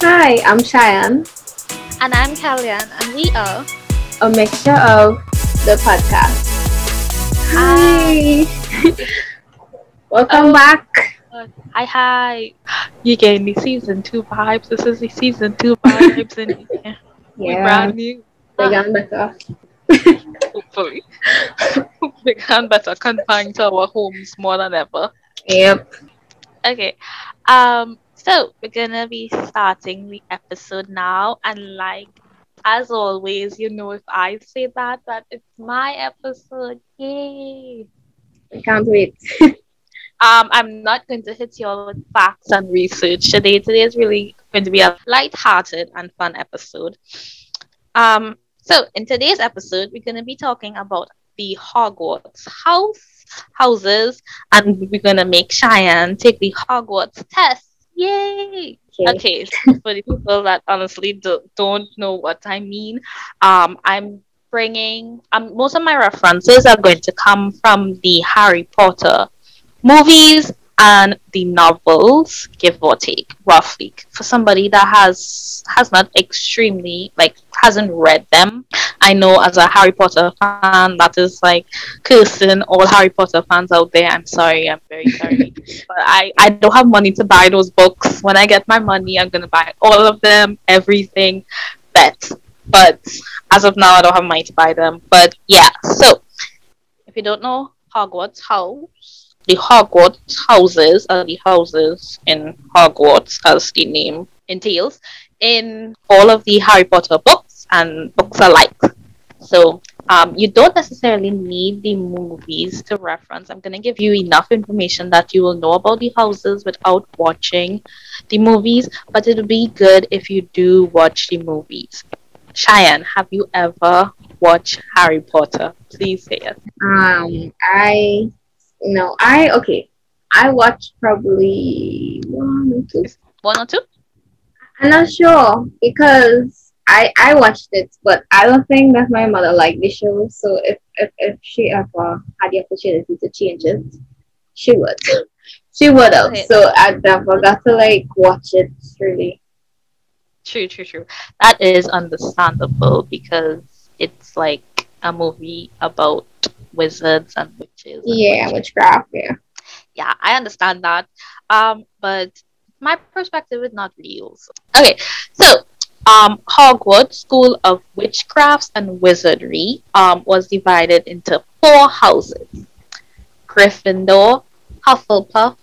Hi, I'm Shiann. And I'm Kellyanne, and we are a mixture of the podcast. Hi. Welcome oh, back. Hi, hi. You gave me season two vibes. This is the season two vibes, and yeah, we brand new. Bigger and better. Hopefully, bigger and better, confined to our homes more than ever. Yep. Okay. Um. So we're gonna be starting the episode now, and like as always, you know, if I say that, that it's my episode. Yay! I can't wait. um, I'm not going to hit you all with facts and research today. Today is really going to be a light-hearted and fun episode. Um, so in today's episode, we're going to be talking about the Hogwarts house houses, and we're going to make Shiann take the Hogwarts test. Yay! Okay, so for the people that honestly do, don't know what I mean, um, I'm bringing um, most of my references are going to come from the Harry Potter movies and the novels, give or take, roughly. For somebody that has has not extremely like hasn't read them, I know as a Harry Potter fan that is like cursing all Harry Potter fans out there. I'm sorry, I'm very sorry, but I I don't have money to buy those books. When I get my money, I'm gonna buy all of them, everything. Bet, but as of now, I don't have money to buy them. But yeah, so if you don't know Hogwarts House the Hogwarts houses are the houses in Hogwarts, as the name entails, in all of the Harry Potter books and books alike. So um, you don't necessarily need the movies to reference. I'm going to give you enough information that you will know about the houses without watching the movies, but it would be good if you do watch the movies. Shiann, have you ever watched Harry Potter? Please say it. Um, I no, I okay. I watched probably one or two. One or two? I'm not sure because I I watched it, but I don't think that my mother liked the show. So if if, if she ever had the opportunity to change it, she would. she would have. Okay. So I never got to like watch it really. True, true, true. That is understandable because it's like a movie about wizards and witches. And yeah, witches. witchcraft. Yeah. Yeah, I understand that. Um, but my perspective is not real. So. Okay, so um, Hogwarts School of Witchcrafts and Wizardry um, was divided into four houses: Gryffindor, Hufflepuff,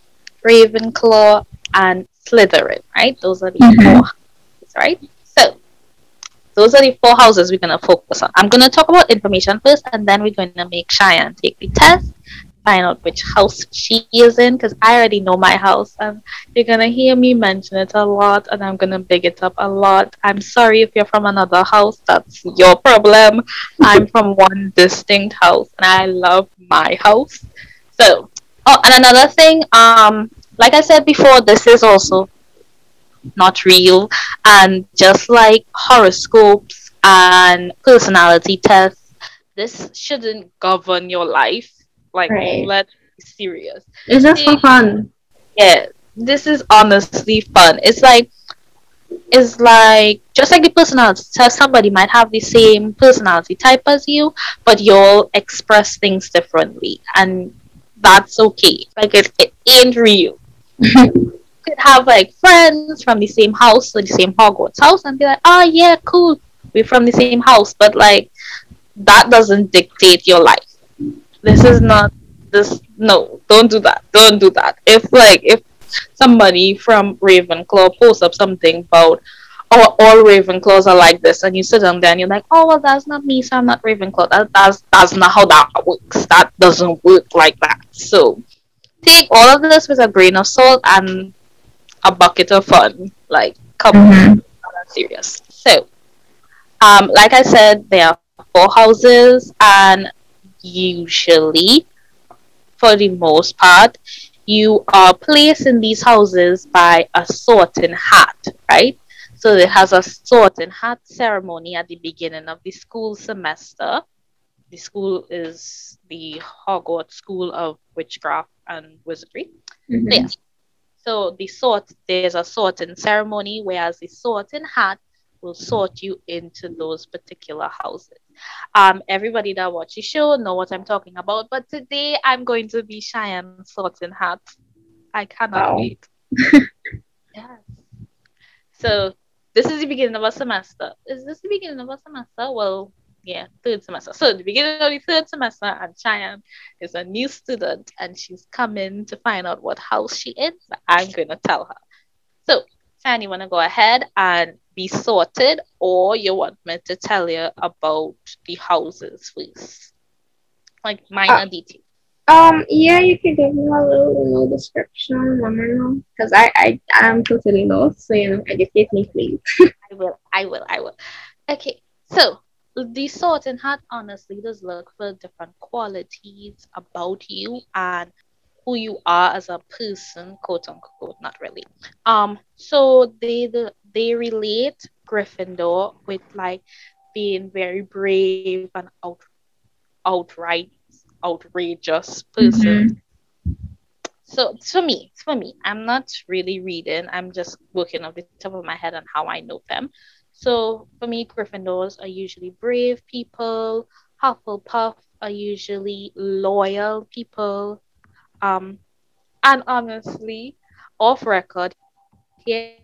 Ravenclaw, and Slytherin. Right? Those are the mm-hmm. four houses, right? those are the four houses we're going to focus on. I'm going to talk about information first, and then we're going to make Shiann take the test, find out which house she is in, because I already know my house, and you're to hear me mention it a lot, and I'm to big it up a lot. I'm sorry if you're from another house, that's your problem. I'm from one distinct house, and I love my house. So, oh, and another thing, um, like I said before, this is also not real. And just like horoscopes and personality tests, this shouldn't govern your life. Like, right. let's be serious. It's just for fun. Yeah, this is honestly fun. It's like, it's like just like the personality test, somebody might have the same personality type as you, but you'll express things differently, and that's okay. Like it, it ain't real. You could have like friends from the same house or the same Hogwarts house and be like, oh yeah, cool, we're from the same house, but like that doesn't dictate your life. This is not this. No, don't do that. Don't do that. If like if somebody from Ravenclaw posts up something about oh, all Ravenclaws are like this, and you sit down there and you're like, oh well, that's not me, so I'm not Ravenclaw. That that's that's not how that works. That doesn't work like that. So take all of this with a grain of salt and a bucket of fun. Like, come mm-hmm. on, serious. So, um, like I said, there are four houses, and usually, for the most part, you are placed in these houses by a sorting hat, right? So it has a sorting hat ceremony at the beginning of the school semester. The school is the Hogwarts School of Witchcraft and Wizardry. Mm-hmm. Yes. So the sort there's a sorting ceremony, whereas the sorting hat will sort you into those particular houses. Um, everybody that watches the show know what I'm talking about, but today I'm going to be Shiann sorting hats. I cannot wow. wait. yes. So this is the beginning of a semester. Is this the beginning of a semester? Well, yeah, third semester. So the beginning of the third semester, and Shiann is a new student, and she's coming to find out what house she is. I'm gonna tell her. So, Shiann, you wanna go ahead and be sorted, or you want me to tell you about the houses first, like minor uh, details? Um, yeah, you can give me a little, little description, let me know, because I, I, I'm totally lost, so you know, educate me, please. I will, I will, I will. Okay, so the sorting hat honestly does look for different qualities about you and who you are as a person, quote unquote, not really. Um, so they the, they relate Gryffindor with like being very brave and out outright outrageous person. Mm-hmm. So it's for me, it's for me. I'm not really reading. I'm just working off the top of my head on how I know them. So for me, Gryffindors are usually brave people. Hufflepuff are usually loyal people. Um, and honestly, off record, here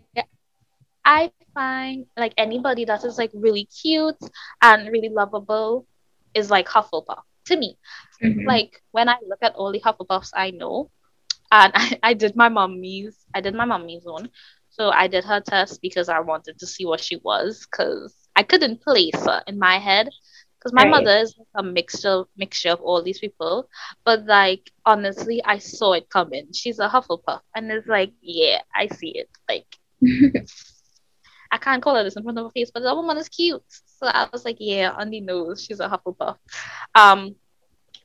I find like anybody that is like really cute and really lovable is like Hufflepuff to me. Mm-hmm. Like when I look at all the Hufflepuffs I know, and I, I did my mommy's, I did my mommy's one. So I did her test because I wanted to see what she was because I couldn't place her in my head because my right. mother is a mixture mixture of all these people. But like honestly, I saw it coming. She's a Hufflepuff, and it's like, yeah, I see it. Like I can't call her this in front of her face, but the woman is cute. So I was like, yeah, on the nose, she's a Hufflepuff. Um,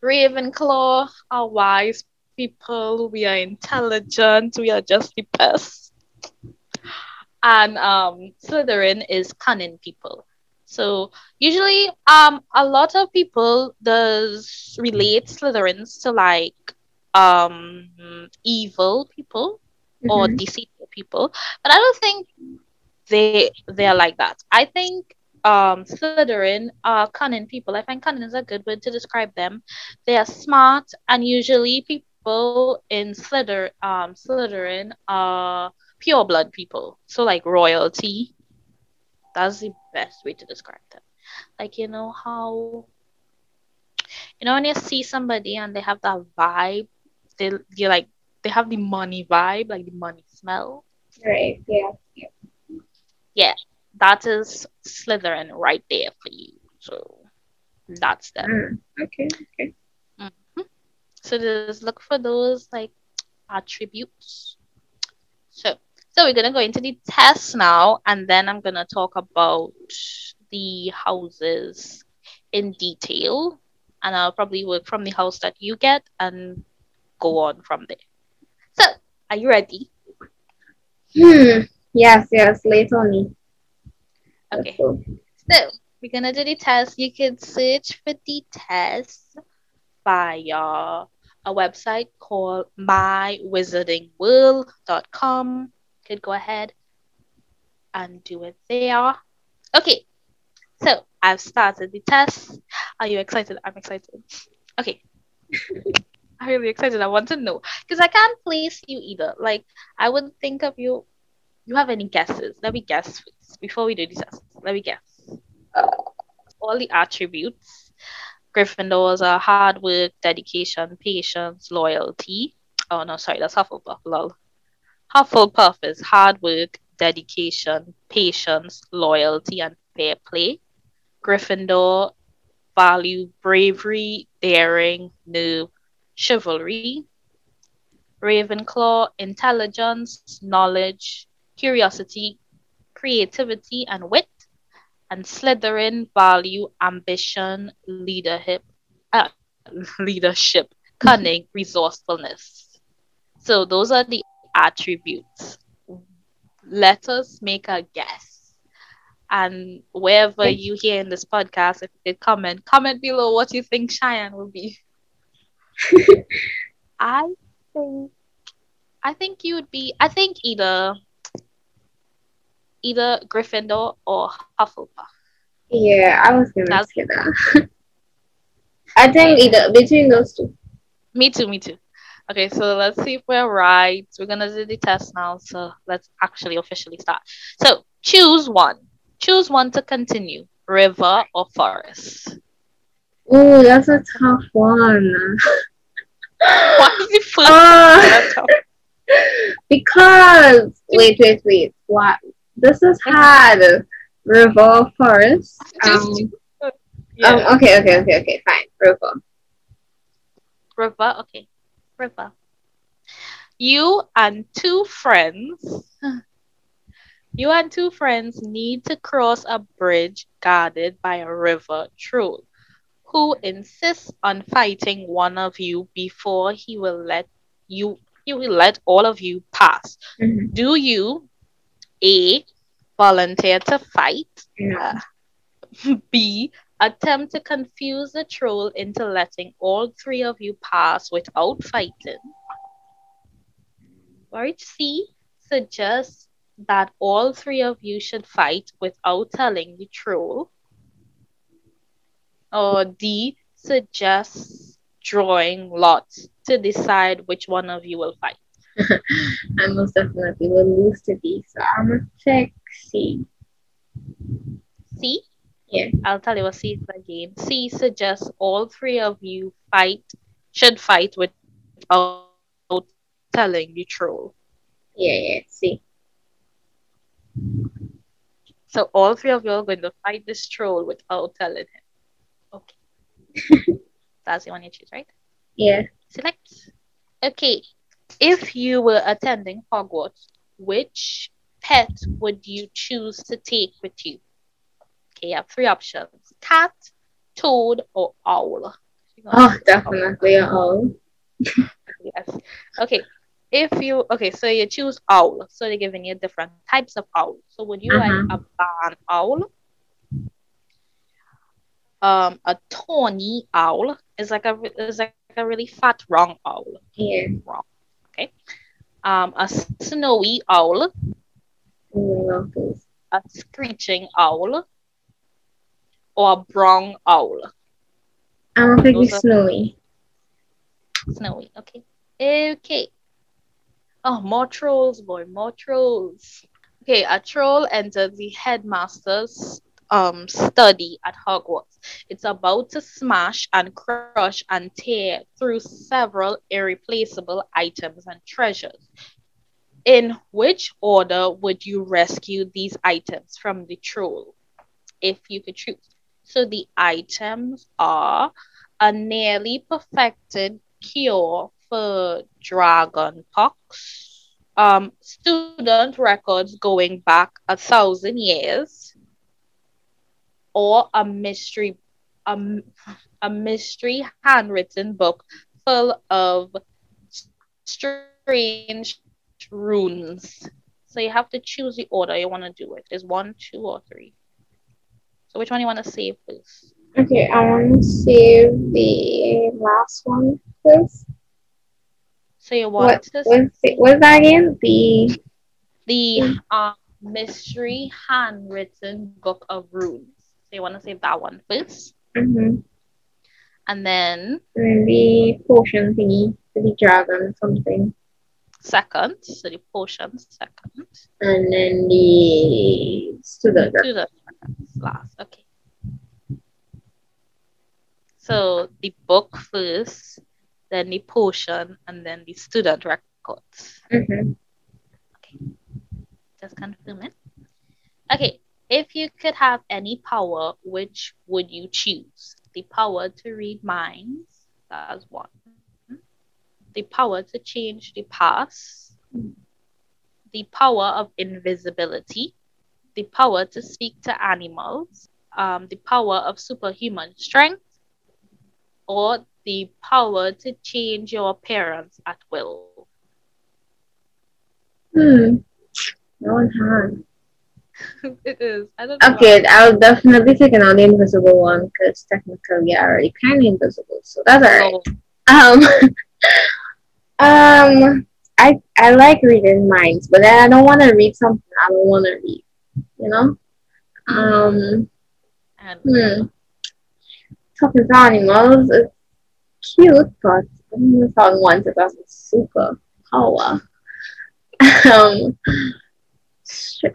Ravenclaw are wise people. We are intelligent. We are just the best and um, Slytherin is cunning people. So usually, um, a lot of people does relate Slytherins to like um evil people mm-hmm. or deceitful people, but I don't think they they're like that. I think um Slytherin are cunning people. I find cunning is a good word to describe them. They are smart, and usually people in Slyther um Slytherin are pure blood people. So like royalty. That's the best way to describe them. Like you know how you know when you see somebody and they have that vibe, they you like they have the money vibe, like the money smell. Right. Yeah. Yeah. Yeah. That is Slytherin right there for you. So that's them. Mm, okay. Okay. Mm-hmm. So just look for those like attributes. So so we're gonna go into the test now, and then I'm gonna talk about the houses in detail, and I'll probably work from the house that you get and go on from there. So, are you ready? Hmm. Yes. Yes. Late on me. Okay. So we're gonna do the test. You can search for the test via a website called mywizardingworld.com could go ahead and do it there. Okay, so I've started the test. Are you excited? I'm excited. Okay. I'm really excited. I want to know because I can't place you either. Like I would think of you. You have any guesses? Let me guess before we do the test. Let me guess. All the attributes. Gryffindors are hard work, dedication, patience, loyalty. Oh no, sorry, that's Hufflepuff. Lol. Hufflepuff is hard work, dedication, patience, loyalty, and fair play. Gryffindor value bravery, daring, nerve, chivalry. Ravenclaw intelligence, knowledge, curiosity, creativity, and wit. And Slytherin value ambition, leadership, uh, leadership, cunning, resourcefulness. So those are the attributes. Let us make a guess. And wherever you hear in this podcast, if you could comment, comment below what you think Shiann will be. I think I think you would be. I think either either Gryffindor or Hufflepuff. Yeah, I was gonna That's- say that. I think either between those two. Me too. Me too. Okay, so let's see if we're right. We're gonna do the test now. So let's actually officially start. So choose one. Choose one to continue. River or forest. Ooh, that's a tough one. Why is the first Uh, because wait, wait, wait. What? This is hard. River Forest. Um, Yeah. um, okay, okay, okay, okay, fine. River. River, okay. River. You and two friends, you and two friends need to cross a bridge guarded by a river troll who insists on fighting one of you before he will let you he will let all of you pass. Mhm. Do you A volunteer to fight? No. B. Attempt to confuse the troll into letting all three of you pass without fighting. Or C. suggests that all three of you should fight without telling the troll. Or D. suggests drawing lots to decide which one of you will fight. I most definitely will lose to these. So I'm gonna check C. C. Yeah. I'll tell you what C is the game. C suggests all three of you fight should fight without telling the troll. Yeah, yeah, C. So all three of you are going to fight this troll without telling him. Okay. That's the one you choose, right? Yeah. Select. Okay. If you were attending Hogwarts, which pet would you choose to take with you? Okay, you have three options cat, toad, or owl. Oh, definitely owl. Yes. Okay. If you okay, so you choose owl. So they're giving you different types of owl. So would you like Mhm. a barn owl? Um, a tawny owl is like a is like a really fat wrong owl. Yeah. Wrong. Okay. Um, a snowy owl, Ooh, I love those. a screeching owl, or a brown owl. I'm gonna pick Those the are- snowy. Snowy. Okay. Okay. Oh, more trolls, boy, more trolls. Okay, a troll enters the headmaster's um study at Hogwarts. It's about to smash and crush and tear through several irreplaceable items and treasures. In which order would you rescue these items from the troll, if you could choose? So the items are a nearly perfected cure for dragon pox, um, student records going back a thousand years, or a mystery, um, a mystery handwritten book full of strange runes. So you have to choose the order you want to do it. Is one, two, or three. Which one you want to save first? Okay, I want to save the last one first. So you want What to what's, what's that again? The the uh, mystery handwritten book of runes. So you want to save that one first, mhm. and then and then the potion thingy, the dragon something, second, so the potions second, and then the student. the last. Okay. So the book first, then the potion, and then the student records. Mm-hmm. Okay, just confirm it. Okay, if you could have any power, which would you choose? The power to read minds, that's one. The power to change the past, the power of invisibility, the power to speak to animals, um, the power of superhuman strength, or the power to change your appearance at will. Hmm. No one has. it is. I don't know. Okay, I'll definitely take an the invisible one because technically I already kind of invisible, so that's alright. So, Um, um, I I like reading minds, but then I don't want to read something I don't want to read. You know. Um. And Hmm. Talking to animals is cute, but I only found one that has a super power. um.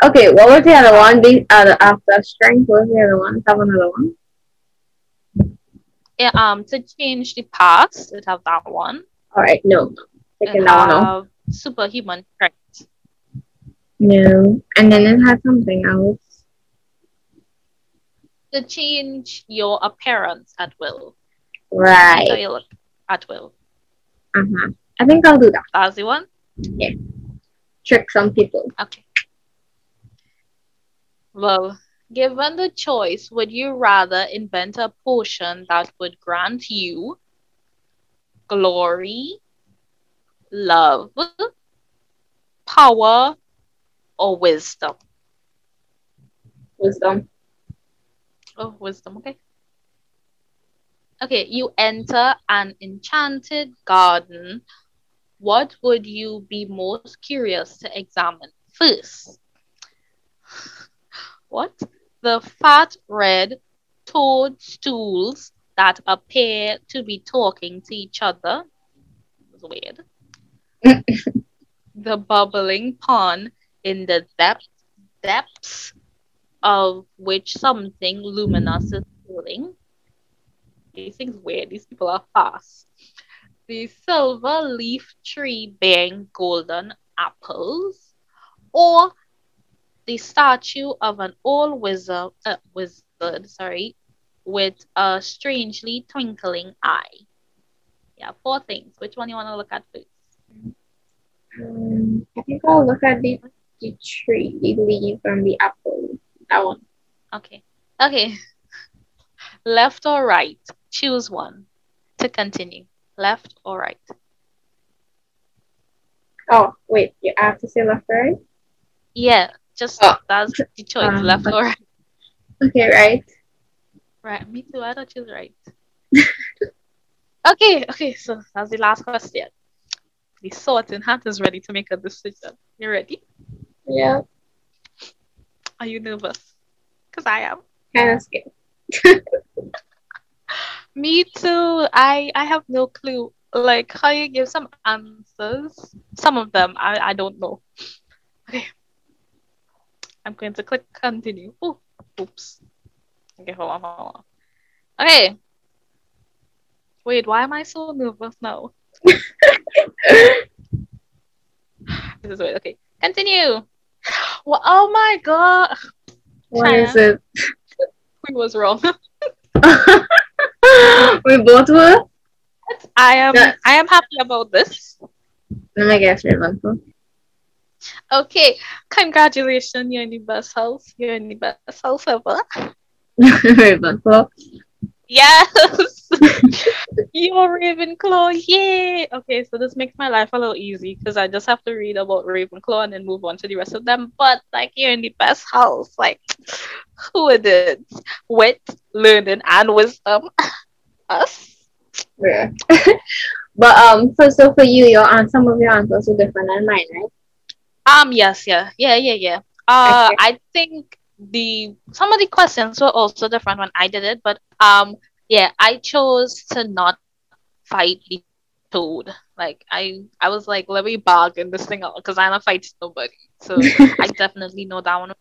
Okay, what was the other one? The other after strength, what was the other one? Have another one. yeah, um to change the past, it have that one. All right, no, taking It that one off. have superhuman strength. No, and then it has something else. To change your appearance at will. Right. you look at will. Uh huh. I think I'll do that. That's the one? Trick some people. Okay. Well, given the choice, would you rather invent a potion that would grant you glory, love, power, or wisdom? Wisdom. Oh, wisdom, okay. Okay, you enter an enchanted garden. What would you be most curious to examine first? What? The fat red toadstools that appear to be talking to each other. That's weird. the bubbling pond in the depth, depths of which something luminous is swirling. These things weird. These people are fast. The silver leaf tree bearing golden apples, or the statue of an old wizard, uh, wizard, sorry, with a strangely twinkling eye. Yeah, four things. Which one you want to look at first? Um, I think I'll look at the, the tree, the leaf, and the apple. That one. Okay. Okay. Left or right? Choose one to continue. Left or right? Oh, wait. You have to say left, or right? Yeah, just Oh. that's the choice. Um, left or right? Okay, right. Right. Me too. I thought choose right. okay. Okay. So that's the last question. The sorting hat is ready to make a decision. You ready? Yeah. Are you nervous? Because I am. Kind of scared. Me too. I I have no clue. Like how you give some answers. Some of them I, I don't know. Okay. I'm going to click continue. Oh, oops. Okay, hold on, hold on. Okay. Wait, why am I so nervous now? This is weird. Okay. Continue. Well, oh my god. What is it? We was wrong. we both were? I am Yeah. I am happy about this. Let me guess, Ravenclaw. Okay, congratulations, you're in the best house. You're in the best house ever. Ravenclaw. Yes! you're Ravenclaw, yay! Okay, so this makes my life a little easy because I just have to read about Ravenclaw and then move on to the rest of them. But like you're in the best house, like who it? Wit, learning, and wisdom. Us. Yeah. but um, so so for you, your answer, some of your answers are different than mine, right? Um, yes, yeah, yeah, yeah, yeah. Uh, Okay. I think the some of the questions were also different when I did it, but um, yeah, I chose to not fight the toad. Like I, I was like, let me bargain this thing out because I'm not fighting nobody. So I definitely know that one.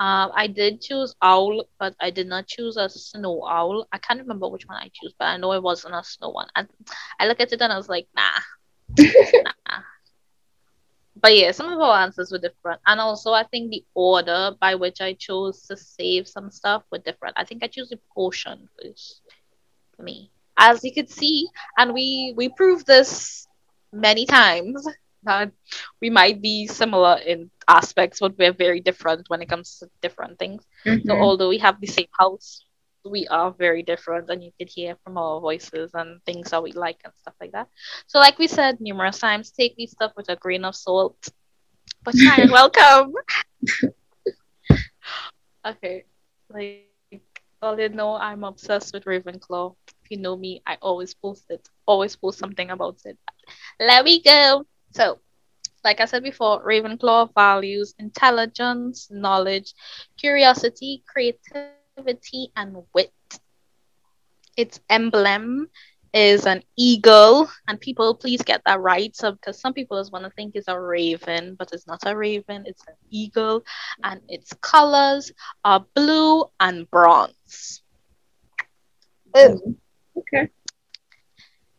Um, I did choose owl, but I did not choose a snow owl. I can't remember which one I chose, but I know it wasn't a snow one. And I look at it and I was like, nah, nah. But yeah, some of our answers were different. And also, I think the order by which I chose to save some stuff were different. I think I chose the portion first for me. As you could see, and we we proved this many times that we might be similar in aspects, but we're very different when it comes to different things. So Mhm. although we have the same house, we are very different, and you could hear from our voices and things that we like and stuff like that. So, like we said numerous times, take these stuff with a grain of salt. But try welcome. okay, like all you know, I'm obsessed with Ravenclaw. If you know me, I always post it. Always post something about it. Let me go. So, like I said before, Ravenclaw values intelligence, knowledge, curiosity, creativity, and wit. Its emblem is an eagle, and people please get that right. So, because some people just want to think it's a raven, but it's not a raven, it's an eagle, and its colors are blue and bronze. Oh, okay.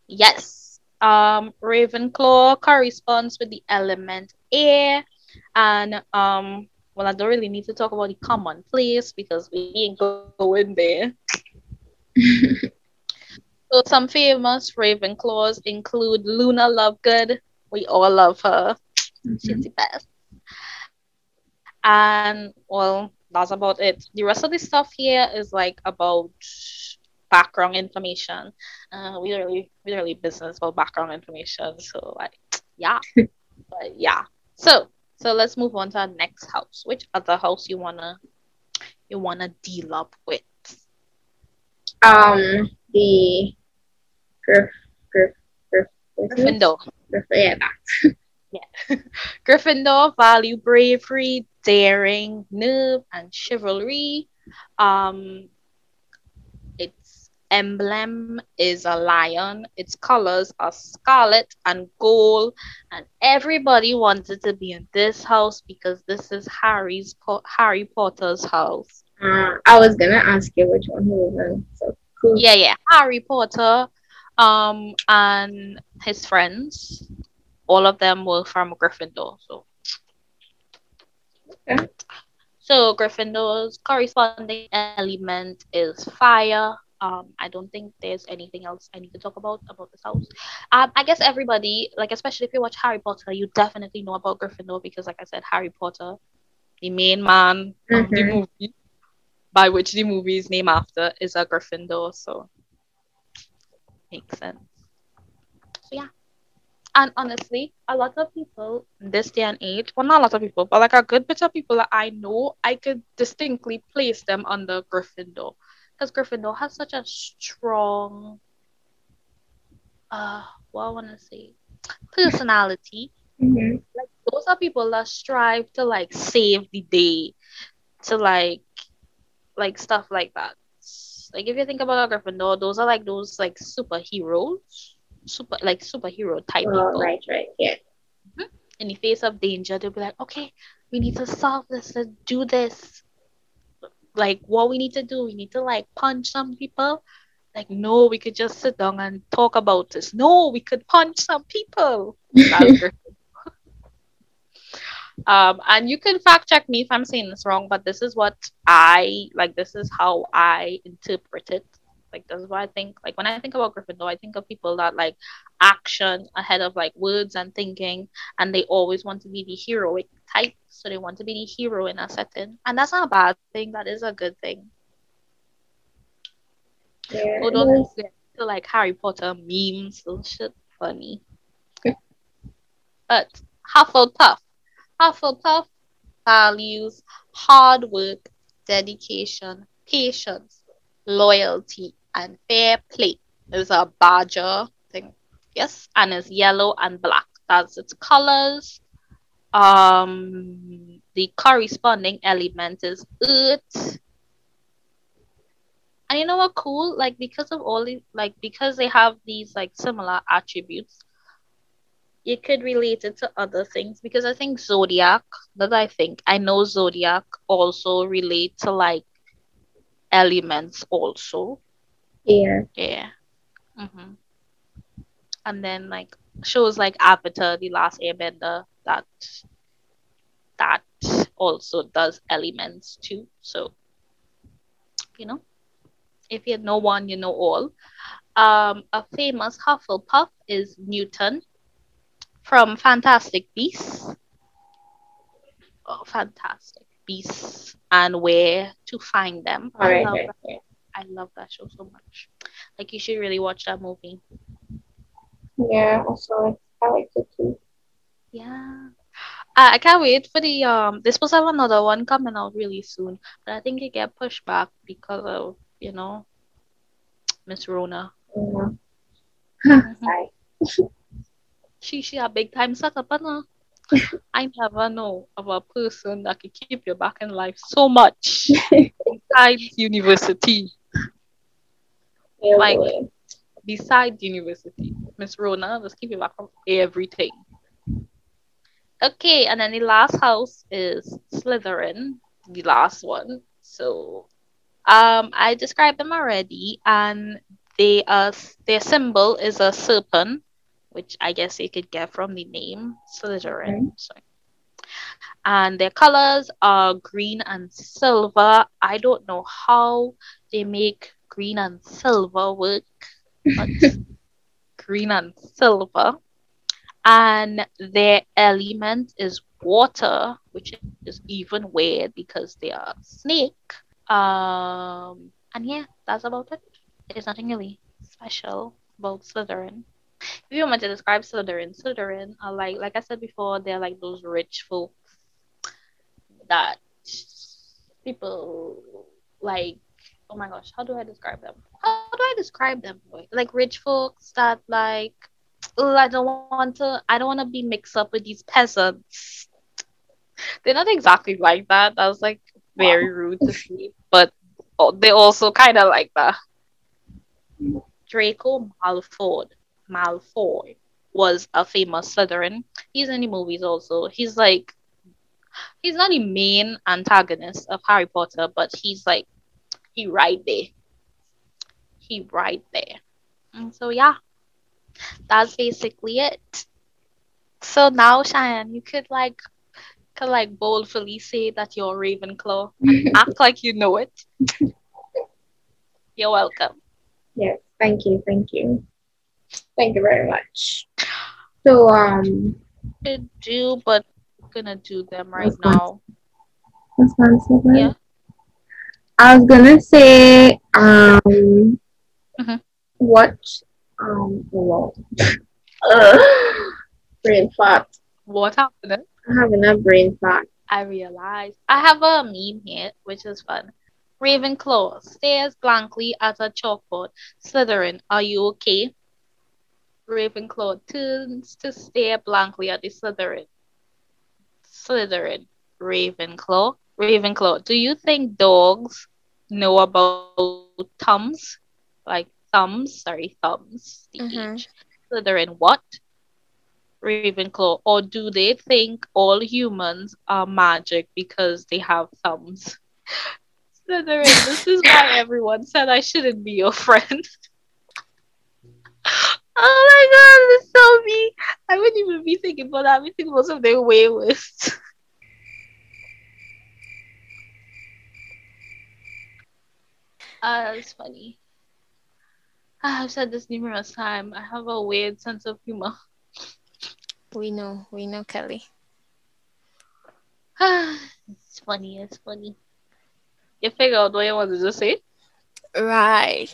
Yes. Um, Ravenclaw corresponds with the element air, and um, well, I don't really need to talk about the common place because we ain't going there. so some famous Ravenclaws include Luna Lovegood. We all love her. Mhm. She's the best. And well, that's about it. The rest of the stuff here is like about background information. Uh, we really, we really business about background information. So like, yeah, but yeah. So, so let's move on to our next house. Which other house you wanna, you wanna deal up with? Um, the Griff, Griff, Griff, Gryffindor. Griff, yeah, that. Gryffindor value bravery, daring, nerve, and chivalry. Um, emblem is a lion. Its colors are scarlet and gold, and everybody wanted to be in this house because this is Harry's Harry Potter's house. Uh, I was gonna ask you which one he was in. So cool. Yeah, yeah, Harry Potter, um, and his friends. All of them were from Gryffindor. So. Okay. So Gryffindor's corresponding element is fire. Um, I don't think there's anything else I need to talk about about this house. Um, I guess everybody, like especially if you watch Harry Potter, you definitely know about Gryffindor because, like I said, Harry Potter, the main man of the Mhm. movie, by which the movie is named after, is a Gryffindor. So makes sense. So yeah. And honestly, a lot of people in this day and age, well, not a lot of people, but like a good bit of people that I know, I could distinctly place them under Gryffindor. Because Gryffindor has such a strong, uh, what I want to say, personality. Mhm. Like, those are people that strive to, like, save the day, to, like, like stuff like that. Like, if you think about a Gryffindor, those are, like, those, like, superheroes. Super, like, superhero type Oh, people right, right, yeah. in the face of danger, they'll be like, okay, we need to solve this, let's do this. Like, what we need to do, we need to like punch some people. Like, no, we could just sit down and talk about this. No, we could punch some people. Um, and you can fact check me if I'm saying this wrong, but this is what I like. This is how I interpret it. Like, this is what I think. Like, when I think about Gryffindor, I think of people that like action ahead of like words and thinking and they always want to be the heroic type. So they want to be the hero in a setting. And that's not a bad thing, that is a good thing. it don't get to like Harry Potter memes and shit funny. But Hufflepuff. Hufflepuff values hard work, dedication, patience, loyalty, and fair play. There's a badger thing. Yes, and it's yellow and black. That's its colors. Um, the corresponding element is earth. And you know what? Cool. Like because of all these, like because they have these like similar attributes, you could relate it to other things. Because I think zodiac. That I think I know zodiac also relate to like elements also. Yeah. Yeah. hmm And then like shows like Avatar, The Last Airbender, that that also does elements too. So you know, if you know one, you know all. Um, a famous Hufflepuff is Newton from Fantastic Beasts. Oh, Fantastic Beasts and Where to Find Them. All I love right, that. right. I love that show so much. Like you should really watch that movie. Yeah, also. I like it too. Yeah. I, I can't wait for the um they supposed to have another one coming out really soon. But I think it get pushed back because of, you know, Miss Rona. Yeah. She she a big time setup, but no. I never know of a person that can keep you back in life so much besides university. Yeah, Like- boy. Besides university, Miss Rona, let's keep you back from everything. Okay, and then the last house is Slytherin, the last one. So, um, I described them already, and they are their symbol is a serpent, which I guess you could get from the name Slytherin. Sorry. And their colors are green and silver. I don't know how they make green and silver work, but green and silver. And their element is water, which is even weird because they are snake. Um, and yeah, that's about it. There's nothing really special about Slytherin. If you want to describe Slytherin, Slytherin are like, like I said before, they're like those rich folks that people like. Oh my gosh, how do I describe them? How do I describe them? Like rich folks that like oh, I don't want to I don't want to be mixed up with these peasants. They're not exactly like that. That was like very rude to see, but they also kind of like that. Draco Malfoy, Malfoy was a famous Slytherin. He's in the movies also. He's like, he's not the main antagonist of Harry Potter, but he's like, he right there. He right there. And so yeah, that's basically it. So now, Shiann, you could like could like boldly say that you're Ravenclaw and act like you know it. You're welcome. Yes, thank you, thank you. Thank you very much. So, um, Could do, but I'm gonna do them right now. my? Yeah. I was gonna say, um, Mhm. watch, um, well, uh, brain fart. What happened? I have a brain fart. I realized I have a meme here, which is fun. Ravenclaw stares blankly at a chalkboard. Slytherin, are you okay? Ravenclaw turns to stare blankly at the Slytherin. Slytherin, Ravenclaw. Ravenclaw, do you think dogs know about thumbs? Like thumbs, sorry, thumbs. The Mhm. H. Slytherin, what? Ravenclaw, or do they think all humans are magic because they have thumbs? Slytherin, this is why everyone said I shouldn't be your friend. oh my god, this is so me. I wouldn't even be thinking about that. I think most of them way worse. Ah, that's funny. Ah, I've said this numerous times. I have a weird sense of humor. We know, we know, Kelly. it's funny, it's funny. You figure out what you wanted to say? Right.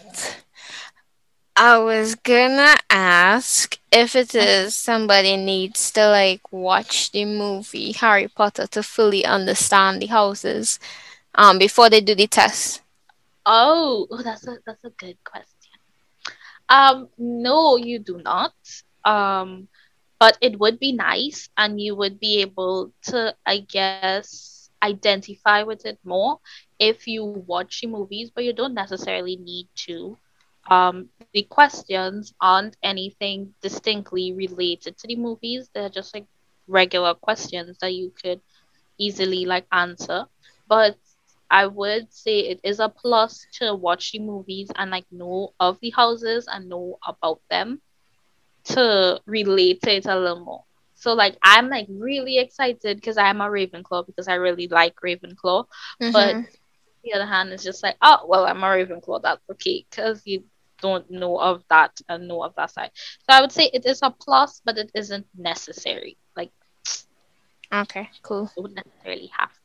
I was gonna ask if it is somebody needs to like watch the movie Harry Potter to fully understand the houses um before they do the test. Oh, oh, that's a that's a good question. Um, no, you do not. Um, but it would be nice, and you would be able to, I guess, identify with it more if you watch the movies, but you don't necessarily need to. Um, the questions aren't anything distinctly related to the movies. They're just like regular questions that you could easily like answer. But I would say it is a plus to watch the movies and like know of the houses and know about them to relate to it a little more. So like I'm like really excited because I'm a Ravenclaw because I really like Ravenclaw. But Mhm. the other hand is just like, oh well, I'm a Ravenclaw. That's okay because you don't know of that and know of that side. So I would say it is a plus, but it isn't necessary. Like okay, cool. don't necessarily have to.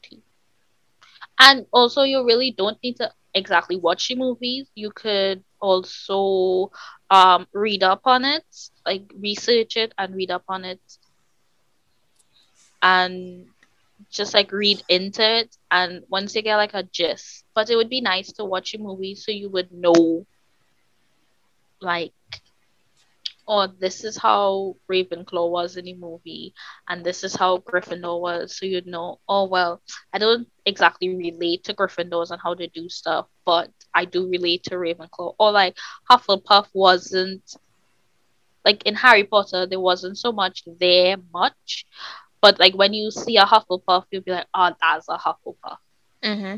And also, you really don't need to exactly watch the movies. You could also um, read up on it, like research it and read up on it, and just like read into it. And once you get like a gist, but it would be nice to watch a movie so you would know, like, oh, this is how Ravenclaw was in the movie, and this is how Gryffindor was. So you'd know, oh, well, I don't exactly relate to Gryffindors and how they do stuff, but I do relate to Ravenclaw. Or like Hufflepuff wasn't, like in Harry Potter, there wasn't so much there much. But like when you see a Hufflepuff, you'll be like, oh, that's a Hufflepuff. Mm-hmm.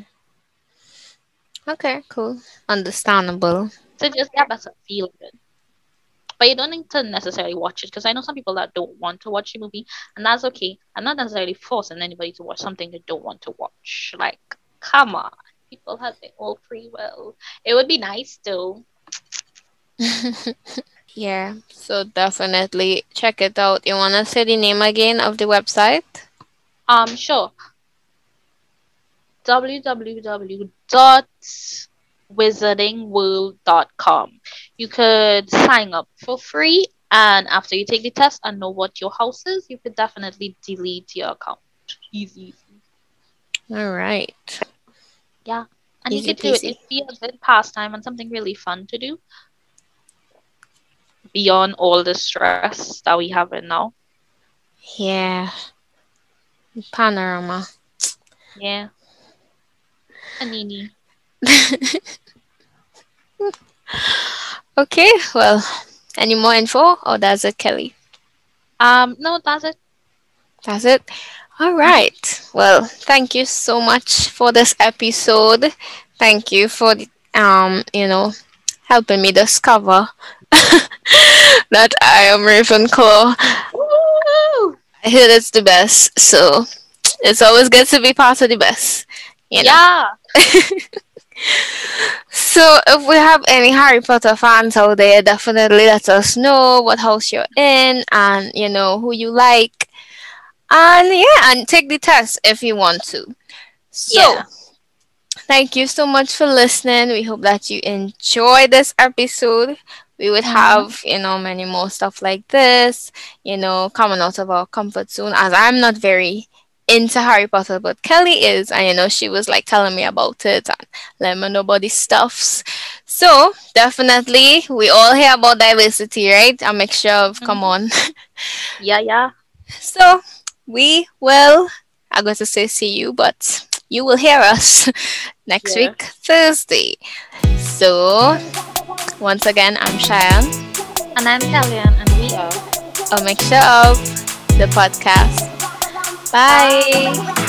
Okay, cool. Understandable. So just get a better feel of it but you don't need to necessarily watch it because I know some people that don't want to watch the movie, and that's okay. I'm not necessarily forcing anybody to watch something they don't want to watch. Like, come on, people have their own free will. It would be nice though. yeah, so definitely check it out. You wanna say the name again of the website? Um, sure. www dot wizardingworld.com. You could sign up for free, and after you take the test and know what your house is, you could definitely delete your account. Easy. All right. Yeah. And easy you could do it. It'd be a good pastime and something really fun to do. Beyond all the stress that we have in now. Yeah. Panorama. Yeah. Anini. okay, well, any more info or that's it, Kelly? Um, no, that's it. That's it. All right. Well, thank you so much for this episode. Thank you for um, you know, helping me discover that I am Ravenclaw. Woo! I hear it's the best, so it's always good to be part of the best. You know? Yeah. so if we have any Harry Potter fans out there, definitely let us know what house you're in and you know who you like. And yeah, and take the test if you want to. So yeah. thank you so much for listening. We hope that you enjoy this episode. We would mm-hmm. have, you know, many more stuff like this, you know, coming out of our comfort zone as I'm not very into Harry Potter, but Kelly is, and you know, she was like telling me about it and letting me know about the stuffs. So definitely, we all hear about diversity, right? A mixture of mm-hmm. come on. yeah, yeah. So we will. I'm going to say see you, but you will hear us next yeah. week Thursday. So once again, I'm Shiann. And I'm Kellyanne, and we are a mixture of the podcast Bye.